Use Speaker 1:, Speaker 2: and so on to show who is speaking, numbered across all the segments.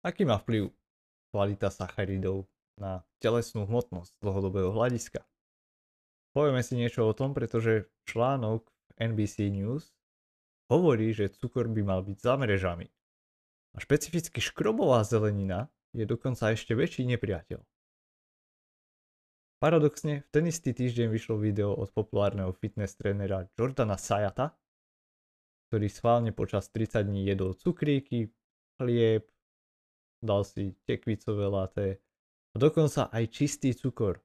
Speaker 1: Aký má vplyv kvalita sacharidov na telesnú hmotnosť z dlhodobého hľadiska? Povieme si niečo o tom, pretože článok NBC News hovorí, že cukor by mal byť za mrežami. A špecificky škrobová zelenina je dokonca ešte väčší nepriateľ. Paradoxne, v ten istý týždeň vyšlo video od populárneho fitness trénera Jordana Sayata, ktorý schválne počas 30 dní jedol cukríky, chlieb, dal si tekvicové laté a dokonca aj čistý cukor.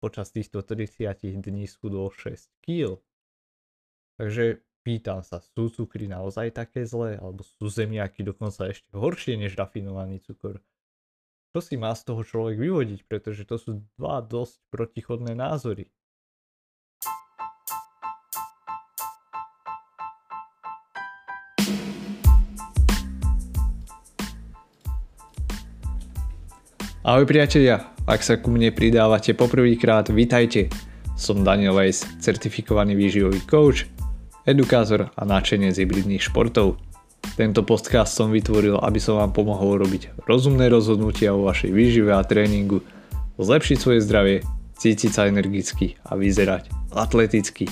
Speaker 1: Počas týchto 30 dní schudol 6 kg. Takže pýtam sa, sú cukry naozaj také zlé, alebo sú zemiaky dokonca ešte horšie než rafinovaný cukor? Čo si má z toho človek vyvodiť, pretože to sú dva dosť protichodné názory. Ahoj priatelia, ak sa ku mne pridávate poprvýkrát, vitajte. Som Daniel Weiss, certifikovaný výživový coach, edukátor a náčenie hybridných športov. Tento podcast som vytvoril, aby som vám pomohol robiť rozumné rozhodnutia o vašej výžive a tréningu, zlepšiť svoje zdravie, cítiť sa energicky a vyzerať atleticky.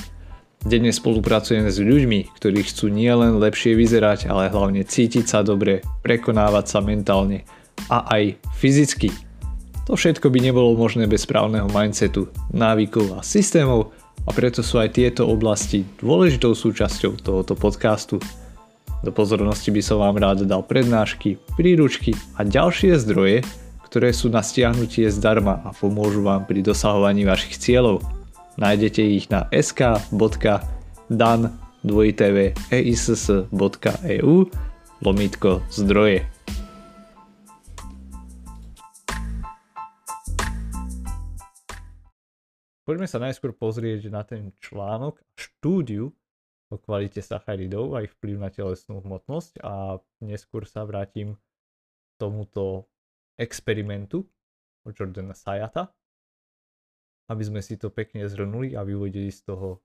Speaker 1: Denne spolupracujem s ľuďmi, ktorí chcú nielen lepšie vyzerať, ale hlavne cítiť sa dobre, prekonávať sa mentálne a aj fyzicky. To všetko by nebolo možné bez správneho mindsetu, návykov a systémov a preto sú aj tieto oblasti dôležitou súčasťou tohoto podcastu. Do pozornosti by som vám rád dal prednášky, príručky a ďalšie zdroje, ktoré sú na stiahnutie zdarma a pomôžu vám pri dosahovaní vašich cieľov. Nájdete ich na sk.dan.eiss.eu lomitko zdroje. Poďme sa najskôr pozrieť na ten článok, štúdiu o kvalite sacharidov a ich vplyv na telesnú hmotnosť a neskôr sa vrátim k tomuto experimentu od Jordana Sayata, aby sme si to pekne zhrnuli a vyvodili z toho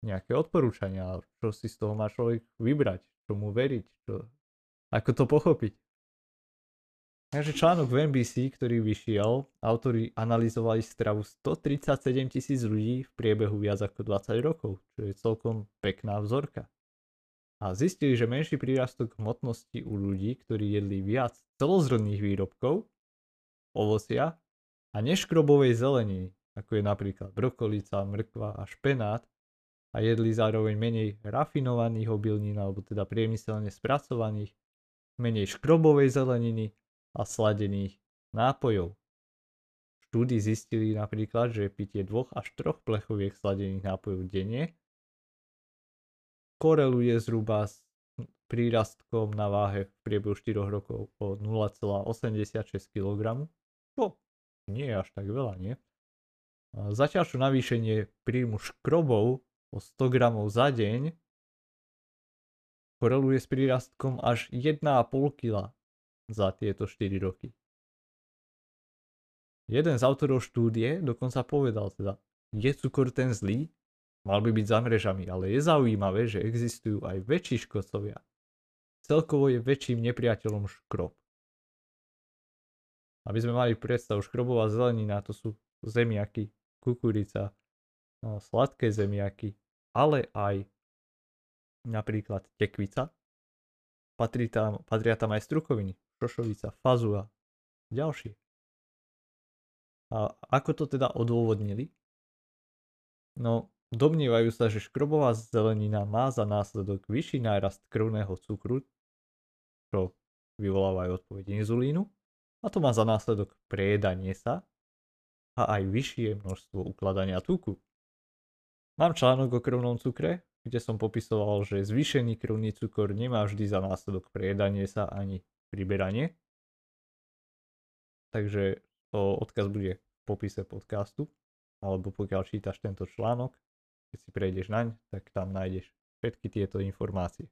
Speaker 1: nejaké odporúčania, čo si z toho má človek vybrať, čomu veriť, čo, ako to pochopiť. Takže článok v NBC, ktorý vyšiel, autori analyzovali stravu 137 tisíc ľudí v priebehu viac ako 20 rokov, čo je celkom pekná vzorka. A zistili, že menší prírastok hmotnosti u ľudí, ktorí jedli viac celozrnných výrobkov, ovocia a neškrobovej zeleniny, ako je napríklad brokolica, mrkva a špenát, a jedli zároveň menej rafinovaných obilnín alebo teda priemyselne spracovaných, menej škrobovej zeleniny a sladených nápojov. Štúdy zistili napríklad, že pitie dvoch až troch plechoviek sladených nápojov denne koreluje zhruba s prírastkom na váhe v priebehu 4 rokov o 0,86 kg, čo nie je až tak veľa, nie? Zatiaľ navýšenie príjmu škrobov o 100 g za deň koreluje s prírastkom až 1,5 kg za tieto 4 roky. Jeden z autorov štúdie dokonca povedal teda, je cukor ten zlý? Mal by byť za mrežami, ale je zaujímavé, že existujú aj väčší škodcovia. Celkovo je väčším nepriateľom škrob. Aby sme mali predstavu, škrobová zelenina to sú zemiaky, kukurica, no, sladké zemiaky, ale aj napríklad tekvica. Patrí tam, patria tam aj strukoviny, šošovica, fazu a ďalšie. A ako to teda odôvodnili? No, domnievajú sa, že škrobová zelenina má za následok vyšší nárast krvného cukru, čo vyvoláva aj odpoveď inzulínu, a to má za následok prejedanie sa a aj vyššie množstvo ukladania tuku. Mám článok o krvnom cukre, kde som popisoval, že zvýšený krvný cukor nemá vždy za následok prejedanie sa ani priberanie. Takže to odkaz bude v popise podcastu, alebo pokiaľ čítaš tento článok, keď si prejdeš naň, tak tam nájdeš všetky tieto informácie.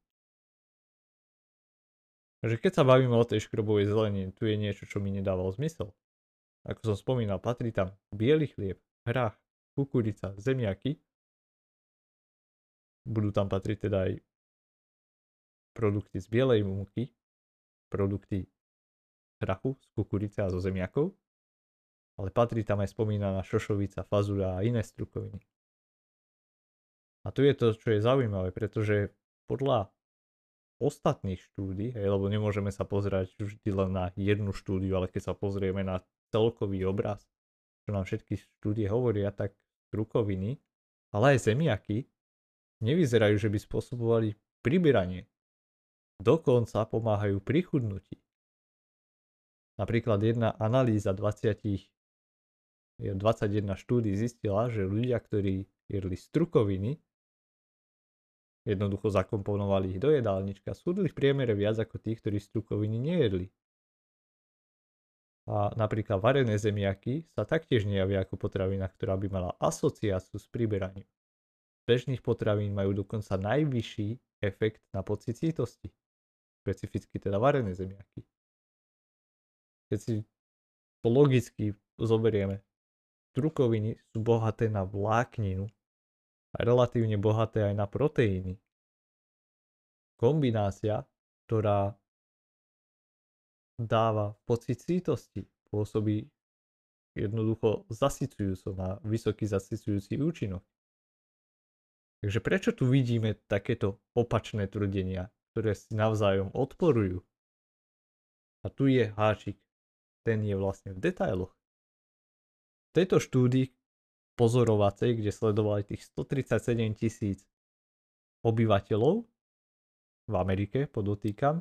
Speaker 1: Takže keď sa bavíme o tej škrobovej zelenine, tu je niečo, čo mi nedával zmysel. Ako som spomínal, patrí tam biely chlieb, hrách, kukurica, zemiaky. Budú tam patriť teda aj produkty z bielej múky, produkty strachu z kukurice a zo zemiakov, ale patrí tam aj spomínaná šošovica, fazula a iné strukoviny. A tu je to, čo je zaujímavé, pretože podľa ostatných štúdí, hej, lebo nemôžeme sa pozerať vždy len na jednu štúdiu, ale keď sa pozrieme na celkový obraz, čo nám všetky štúdie hovoria, tak strukoviny, ale aj zemiaky nevyzerajú, že by spôsobovali priberanie. Dokonca pomáhajú pri chudnutí. Napríklad jedna analýza 20, 21 štúdí zistila, že ľudia, ktorí jedli strukoviny, jednoducho zakomponovali ich do jedálnička, schudli v priemere viac ako tých, ktorí strukoviny nejedli. A napríklad varené zemiaky sa taktiež nejavia ako potravina, ktorá by mala asociáciu s priberaním. Bežných potravín majú dokonca najvyšší efekt na pocit sítosti. Špecificky teda varené zemiaky keď si to logicky zoberieme, strukoviny sú bohaté na vlákninu a relatívne bohaté aj na proteíny. Kombinácia, ktorá dáva pocit sítosti, pôsobí jednoducho zasycujúco, má vysoký zasycujúci účinok. Takže prečo tu vidíme takéto opačné tvrdenia, ktoré si navzájom odporujú? A tu je háčik ten je vlastne v detailoch. V tejto štúdii pozorovacej, kde sledovali tých 137 tisíc obyvateľov v Amerike, podotýkam,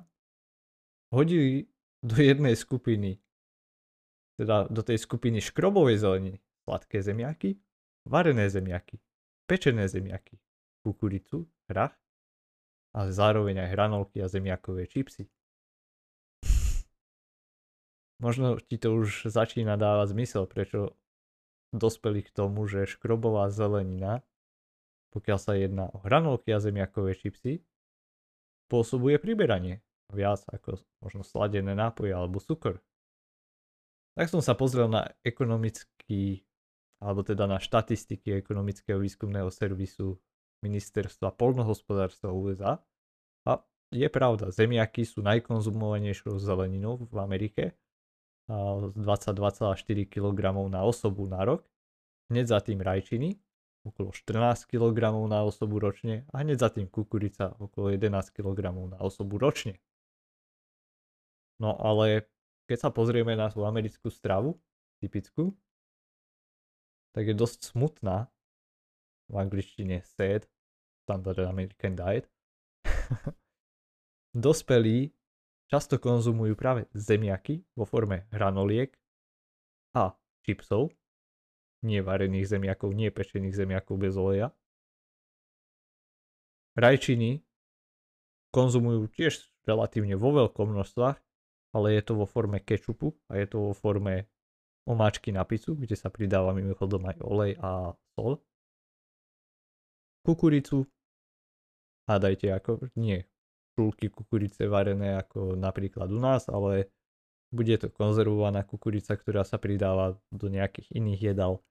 Speaker 1: hodili do jednej skupiny, teda do tej skupiny škrobovej zeleniny, sladké zemiaky, varené zemiaky, pečené zemiaky, kukuricu, hrach a zároveň aj hranolky a zemiakové čipsy. Možno ti to už začína dávať zmysel, prečo dospeli k tomu, že škrobová zelenina, pokiaľ sa jedná o hranolky a zemiakové čipsy, spôsobuje priberanie viac ako možno sladené nápoje alebo cukor. Tak som sa pozrel na ekonomický, alebo teda na štatistiky ekonomického výskumného servisu ministerstva polnohospodárstva USA a je pravda, zemiaky sú najkonzumovanejšou zeleninou v Amerike 22,4 kg na osobu na rok, hneď za tým rajčiny, okolo 14 kg na osobu ročne a hneď za tým kukurica okolo 11 kg na osobu ročne. No ale keď sa pozrieme na tú americkú stravu, typickú, tak je dosť smutná. V angličtine SAD, Standard American Diet. Dospelí často konzumujú práve zemiaky vo forme hranoliek a čipsov, nie varených zemiakov, nie pečených zemiakov bez oleja. Rajčiny konzumujú tiež relatívne vo veľkom množstvách, ale je to vo forme kečupu a je to vo forme omáčky na pizzu, kde sa pridáva mimochodom aj olej a sol. Kukuricu, hádajte ako, nie šulky kukurice varené ako napríklad u nás, ale bude to konzervovaná kukurica, ktorá sa pridáva do nejakých iných jedál,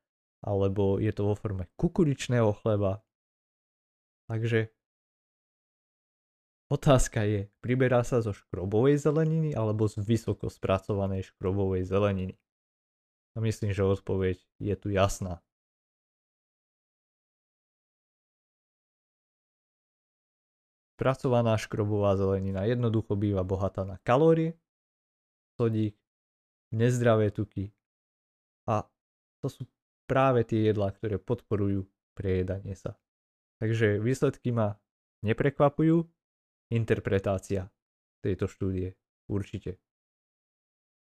Speaker 1: alebo je to vo forme kukuričného chleba. Takže otázka je, priberá sa zo škrobovej zeleniny alebo z vysoko spracovanej škrobovej zeleniny? A myslím, že odpoveď je tu jasná. Spracovaná škrobová zelenina jednoducho býva bohatá na kalórie, sodík, nezdravé tuky a to sú práve tie jedlá, ktoré podporujú prejedanie sa. Takže výsledky ma neprekvapujú, interpretácia tejto štúdie určite.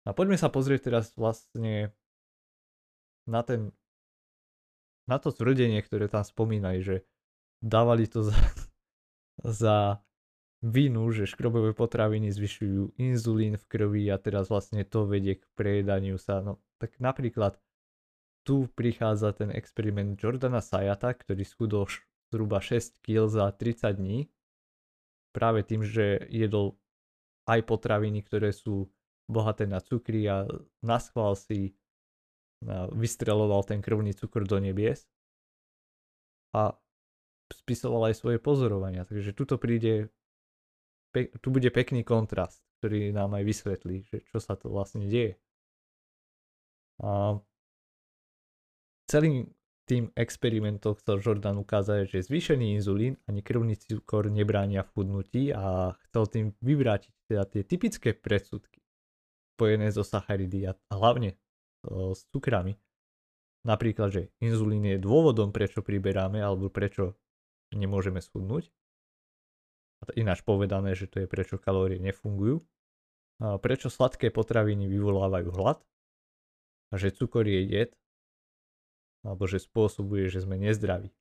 Speaker 1: A poďme sa pozrieť teraz vlastne na ten na to tvrdenie, ktoré tam spomínajú, že dávali to za, za vinu, že škrobové potraviny zvyšujú inzulín v krvi a teraz vlastne to vedie k prejedaniu sa. No tak napríklad tu prichádza ten experiment Jordana Sayata, ktorý schudol zhruba 6 kg za 30 dní práve tým, že jedol aj potraviny, ktoré sú bohaté na cukry a na schvál si vystreloval ten krvný cukor do nebies. A spisoval aj svoje pozorovania. Takže tuto príde, pe, tu bude pekný kontrast ktorý nám aj vysvetlí, že čo sa to vlastne deje. A celým tým experimentom chcel Jordan ukázať, že zvýšený inzulín ani krvný cukor nebránia v chudnutí a chcel tým vyvrátiť teda tie typické predsudky spojené so sacharidy a hlavne s cukrami. Napríklad, že inzulín je dôvodom, prečo priberáme alebo prečo nemôžeme schudnúť. Ináč povedané, že to je prečo kalórie nefungujú. Prečo sladké potraviny vyvolávajú hlad. A že cukor je jed. Alebo že spôsobuje, že sme nezdraví.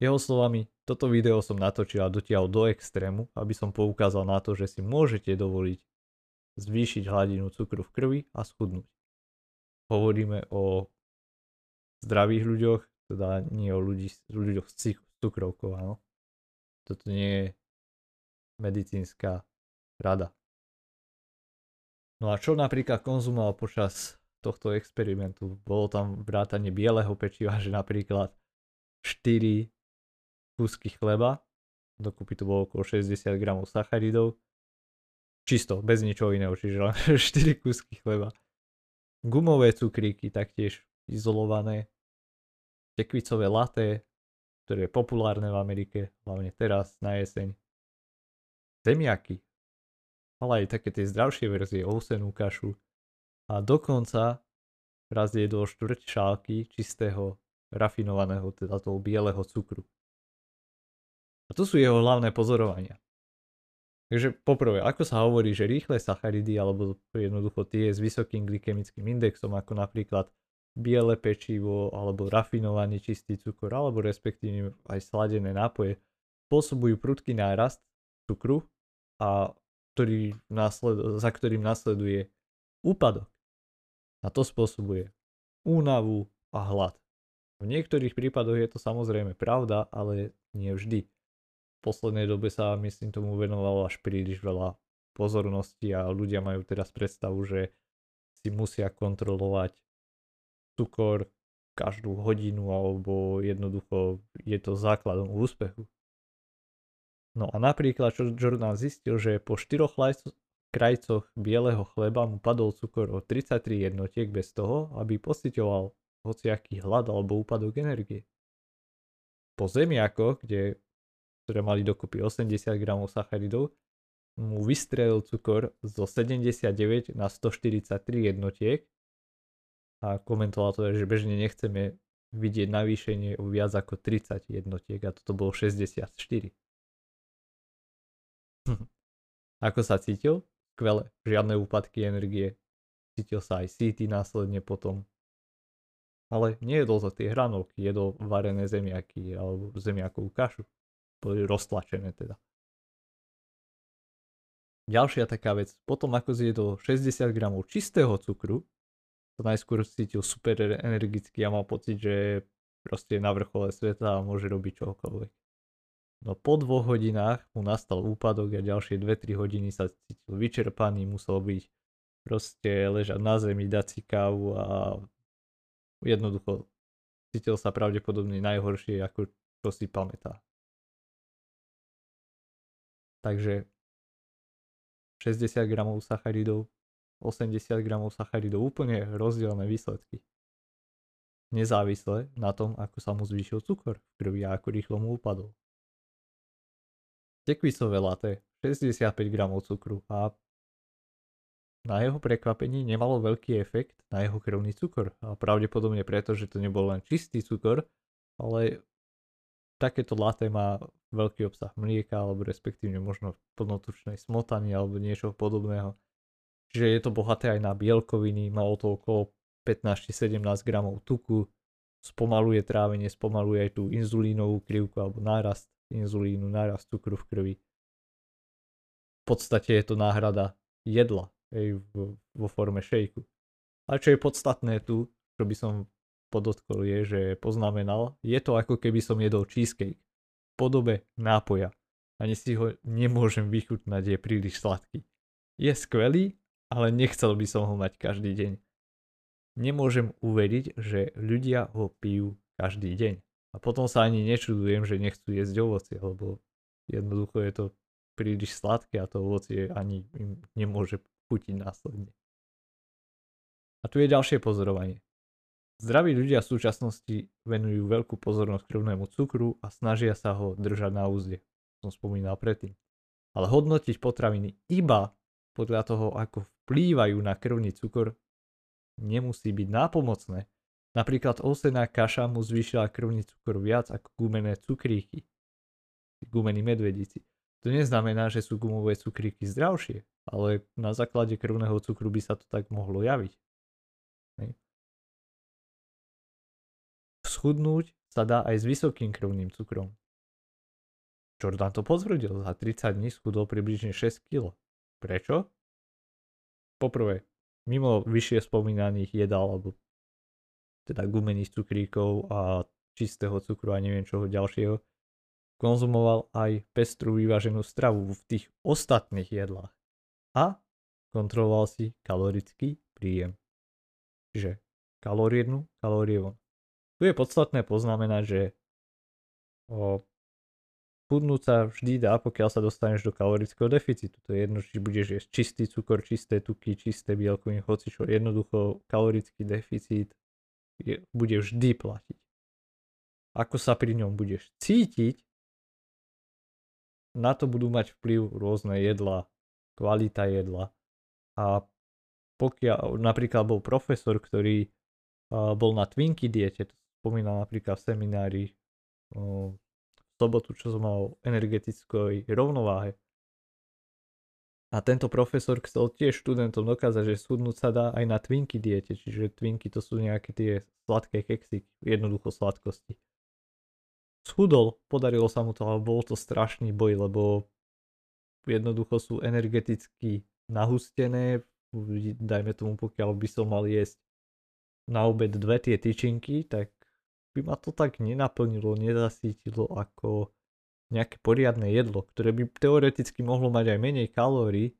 Speaker 1: Jeho slovami, toto video som natočil a dotiahol do extrému, aby som poukázal na to, že si môžete dovoliť zvýšiť hladinu cukru v krvi a schudnúť hovoríme o zdravých ľuďoch, teda nie o ľudí, ľuďoch s cukrovkou, áno. Toto nie je medicínska rada. No a čo napríklad konzumoval počas tohto experimentu? Bolo tam vrátanie bieleho pečiva, že napríklad 4 kúsky chleba, dokupy to bolo okolo 60 gramov sacharidov, čisto, bez ničoho iného, čiže len 4 kúsky chleba gumové cukríky taktiež izolované, tekvicové laté, ktoré je populárne v Amerike, hlavne teraz na jeseň, zemiaky, ale aj také tie zdravšie verzie, ovsenú kašu a dokonca raz jedol štvrť šálky čistého, rafinovaného, teda toho bieleho cukru. A to sú jeho hlavné pozorovania. Takže poprvé, ako sa hovorí, že rýchle sacharidy alebo jednoducho tie s vysokým glykemickým indexom, ako napríklad biele pečivo alebo rafinovaný čistý cukor alebo respektíve aj sladené nápoje, spôsobujú prudký nárast cukru a ktorý nasled, za ktorým nasleduje úpadok. A to spôsobuje únavu a hlad. V niektorých prípadoch je to samozrejme pravda, ale nie vždy poslednej dobe sa myslím tomu venovalo až príliš veľa pozornosti a ľudia majú teraz predstavu, že si musia kontrolovať cukor každú hodinu alebo jednoducho je to základom úspechu. No a napríklad, Jordan zistil, že po štyroch krajcoch bieleho chleba mu padol cukor o 33 jednotiek bez toho, aby pocitoval hociaký hlad alebo úpadok energie. Po zemiakoch, kde ktoré mali dokopy 80 gramov sacharidov, mu vystrelil cukor zo 79 na 143 jednotiek a komentoval to, že bežne nechceme vidieť navýšenie o viac ako 30 jednotiek a toto bolo 64. ako sa cítil? Skvelé, žiadne úpadky energie. Cítil sa aj síty následne potom. Ale nejedol za tie hranolky, jedol varené zemiaky alebo zemiakovú kašu boli roztlačené teda. Ďalšia taká vec, potom ako zjedol 60 gramov čistého cukru, to najskôr cítil super energicky a mal pocit, že proste je na vrchole sveta a môže robiť čokoľvek. No po dvoch hodinách mu nastal úpadok a ďalšie 2-3 hodiny sa cítil vyčerpaný, musel byť proste ležať na zemi, dať si kávu a jednoducho cítil sa pravdepodobne najhoršie, ako čo si pamätá. Takže 60 gramov sacharidov, 80 gramov sacharidov, úplne rozdielne výsledky. Nezávisle na tom, ako sa mu zvýšil cukor v krvi a ako rýchlo mu upadol. Tekvicové laté, 65 gramov cukru a na jeho prekvapení nemalo veľký efekt na jeho krvný cukor. A pravdepodobne preto, že to nebol len čistý cukor, ale takéto laté má veľký obsah mlieka alebo respektívne možno plnotučnej smotany alebo niečo podobného. Čiže je to bohaté aj na bielkoviny, malo to okolo 15 17 gramov tuku, spomaluje trávenie, spomaluje aj tú inzulínovú krivku alebo nárast inzulínu, nárast cukru v krvi. V podstate je to náhrada jedla hej, vo forme šejku. A čo je podstatné tu, čo by som podotkol je, že poznamenal, je to ako keby som jedol cheesecake podobe nápoja. Ani si ho nemôžem vychutnať, je príliš sladký. Je skvelý, ale nechcel by som ho mať každý deň. Nemôžem uveriť, že ľudia ho pijú každý deň. A potom sa ani nečudujem, že nechcú jesť ovocie, lebo jednoducho je to príliš sladké a to ovocie ani im nemôže chutiť následne. A tu je ďalšie pozorovanie. Zdraví ľudia v súčasnosti venujú veľkú pozornosť krvnému cukru a snažia sa ho držať na úzde, som spomínal predtým. Ale hodnotiť potraviny iba podľa toho, ako vplývajú na krvný cukor, nemusí byť nápomocné. Napríklad osená kaša mu zvýšila krvný cukor viac ako gumené cukríky. Gumení medvedíci. To neznamená, že sú gumové cukríky zdravšie, ale na základe krvného cukru by sa to tak mohlo javiť. schudnúť sa dá aj s vysokým krvným cukrom. Jordan to potvrdil, za 30 dní schudol približne 6 kg. Prečo? Poprvé, mimo vyššie spomínaných jedál, alebo teda gumených cukríkov a čistého cukru a neviem čoho ďalšieho, konzumoval aj pestrú vyváženú stravu v tých ostatných jedlách a kontroloval si kalorický príjem. Čiže kalórie jednu, kalórie. Tu je podstatné poznamenať, že o, chudnúť sa vždy dá, pokiaľ sa dostaneš do kalorického deficitu. To je jedno, či budeš jesť čistý cukor, čisté tuky, čisté bielkoviny, hoci čo. Jednoducho kalorický deficit je, bude vždy platiť. Ako sa pri ňom budeš cítiť, na to budú mať vplyv rôzne jedla, kvalita jedla. A pokiaľ napríklad bol profesor, ktorý bol na Twinky diete, to spomínal napríklad v seminári v sobotu, čo som mal o energetickej rovnováhe. A tento profesor chcel tiež študentom dokázať, že schudnúť sa dá aj na Twinky diete, čiže Twinky to sú nejaké tie sladké keksy, jednoducho sladkosti. Schudol, podarilo sa mu to, ale bol to strašný boj, lebo jednoducho sú energeticky nahustené, dajme tomu pokiaľ by som mal jesť na obed dve tie tyčinky, tak by ma to tak nenaplnilo, nezasítilo ako nejaké poriadne jedlo, ktoré by teoreticky mohlo mať aj menej kalórií,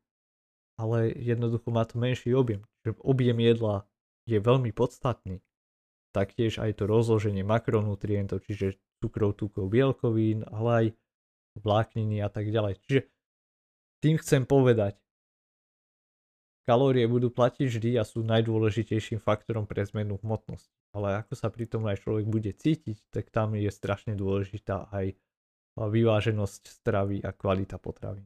Speaker 1: ale jednoducho má to menší objem. Čiže objem jedla je veľmi podstatný. Taktiež aj to rozloženie makronutrientov, čiže cukrov, tukov, bielkovín, ale aj vlákniny a tak ďalej. Čiže tým chcem povedať, kalórie budú platiť vždy a sú najdôležitejším faktorom pre zmenu hmotnosti ale ako sa pri tom aj človek bude cítiť, tak tam je strašne dôležitá aj vyváženosť stravy a kvalita potravín.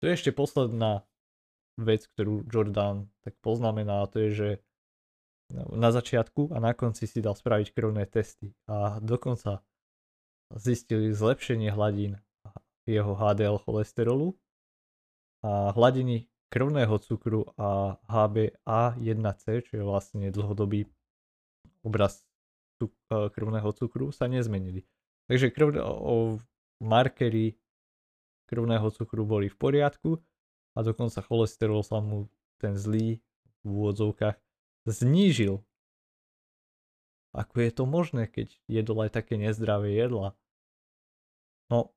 Speaker 1: To je ešte posledná vec, ktorú Jordan tak poznamená, a to je, že na začiatku a na konci si dal spraviť krvné testy a dokonca zistili zlepšenie hladín jeho HDL cholesterolu a hladiny krvného cukru a HbA1c, čo je vlastne dlhodobý obraz e, krvného cukru, sa nezmenili. Takže krv, o, markery krvného cukru boli v poriadku a dokonca cholesterol sa mu ten zlý v úvodzovkách znížil. Ako je to možné, keď jedol aj také nezdravé jedla? No,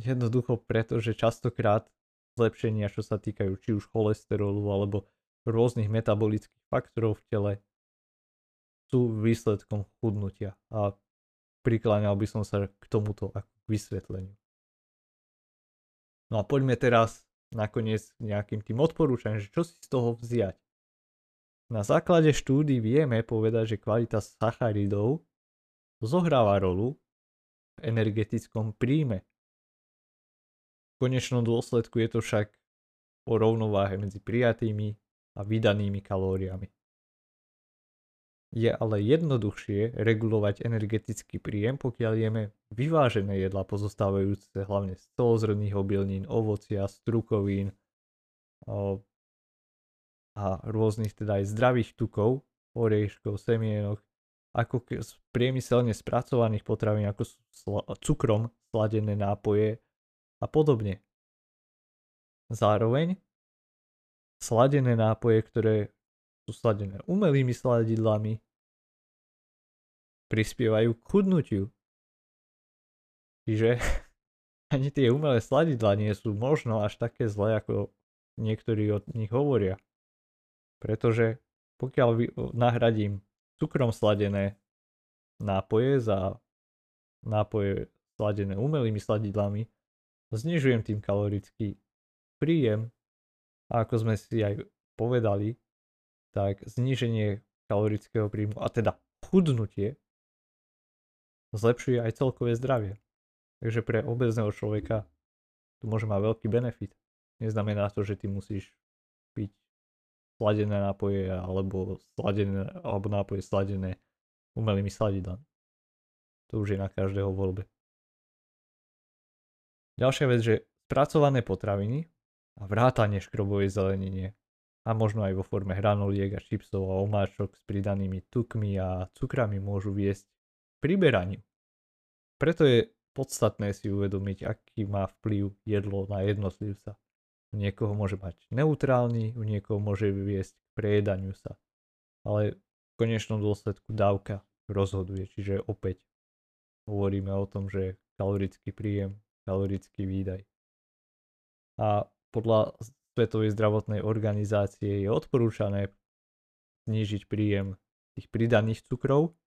Speaker 1: jednoducho preto, že častokrát zlepšenia, čo sa týkajú či už cholesterolu alebo rôznych metabolických faktorov v tele, sú výsledkom chudnutia. A prikláňal by som sa k tomuto vysvetleniu. No a poďme teraz nakoniec nejakým tým odporúčaním, že čo si z toho vziať. Na základe štúdy vieme povedať, že kvalita sacharidov zohráva rolu v energetickom príjme v konečnom dôsledku je to však o rovnováhe medzi prijatými a vydanými kalóriami. Je ale jednoduchšie regulovať energetický príjem, pokiaľ jeme vyvážené jedla pozostávajúce hlavne z celozrnných obilnín, ovocia, strukovín a rôznych teda aj zdravých tukov, orieškov, semienok, ako priemyselne spracovaných potravín, ako sú cukrom sladené nápoje a podobne. Zároveň sladené nápoje, ktoré sú sladené umelými sladidlami, prispievajú k chudnutiu. Čiže ani tie umelé sladidla nie sú možno až také zlé, ako niektorí od nich hovoria. Pretože pokiaľ nahradím cukrom sladené nápoje za nápoje sladené umelými sladidlami, znižujem tým kalorický príjem a ako sme si aj povedali, tak zníženie kalorického príjmu a teda chudnutie zlepšuje aj celkové zdravie. Takže pre obezného človeka to môže mať veľký benefit. Neznamená to, že ty musíš piť sladené nápoje alebo, sladené, alebo nápoje sladené umelými sladidlami. To už je na každého voľbe. Ďalšia vec, že spracované potraviny a vrátanie škrobovej zelenine a možno aj vo forme hranoliek a čipsov a omáčok s pridanými tukmi a cukrami môžu viesť priberaniu. Preto je podstatné si uvedomiť, aký má vplyv jedlo na jednotlivca. U niekoho môže mať neutrálny, u niekoho môže viesť k prejedaniu sa. Ale v konečnom dôsledku dávka rozhoduje, čiže opäť hovoríme o tom, že kalorický príjem, kalorický výdaj. A podľa Svetovej zdravotnej organizácie je odporúčané znížiť príjem tých pridaných cukrov,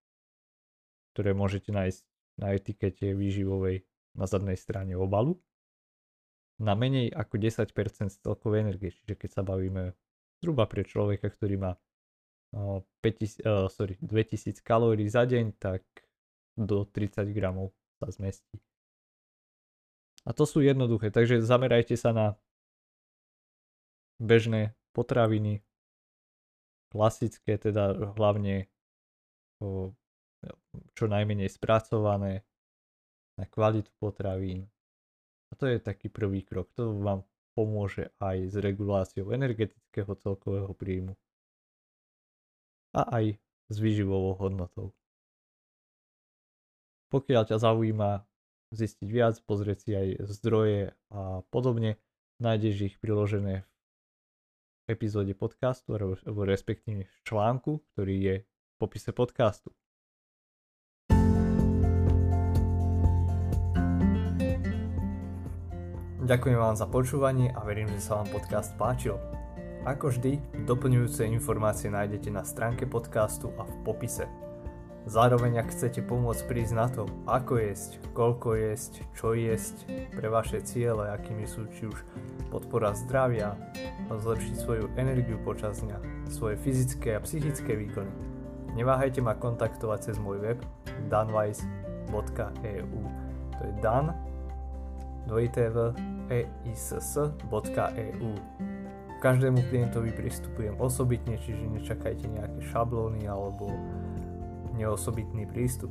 Speaker 1: ktoré môžete nájsť na etikete výživovej na zadnej strane obalu, na menej ako 10% z celkovej energie. Čiže keď sa bavíme zhruba pre človeka, ktorý má 5000, uh, sorry, 2000 kalórií za deň, tak do 30 gramov sa zmestí. A to sú jednoduché, takže zamerajte sa na bežné potraviny, klasické, teda hlavne čo najmenej spracované, na kvalitu potravín. A to je taký prvý krok. To vám pomôže aj s reguláciou energetického celkového príjmu a aj s výživovou hodnotou. Pokiaľ ťa zaujíma zistiť viac, pozrieť si aj zdroje a podobne, nájdeš ich priložené v epizóde podcastu, alebo respektíve v článku, ktorý je v popise podcastu. Ďakujem vám za počúvanie a verím, že sa vám podcast páčil. Ako vždy, doplňujúce informácie nájdete na stránke podcastu a v popise. Zároveň ak chcete pomôcť prísť na to, ako jesť, koľko jesť, čo jesť pre vaše ciele, akými sú či už podpora zdravia, zlepšiť svoju energiu počas dňa, svoje fyzické a psychické výkony, neváhajte ma kontaktovať cez môj web danwise.eu To je dan dvojité v eiss.eu Každému klientovi pristupujem osobitne, čiže nečakajte nejaké šablóny alebo neosobitný prístup.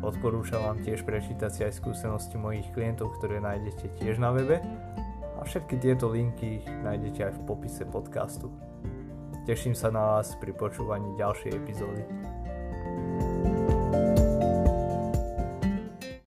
Speaker 1: Odporúčam vám tiež prečítať si aj skúsenosti mojich klientov, ktoré nájdete tiež na webe a všetky tieto linky nájdete aj v popise podcastu. Teším sa na vás pri počúvaní ďalšej epizódy.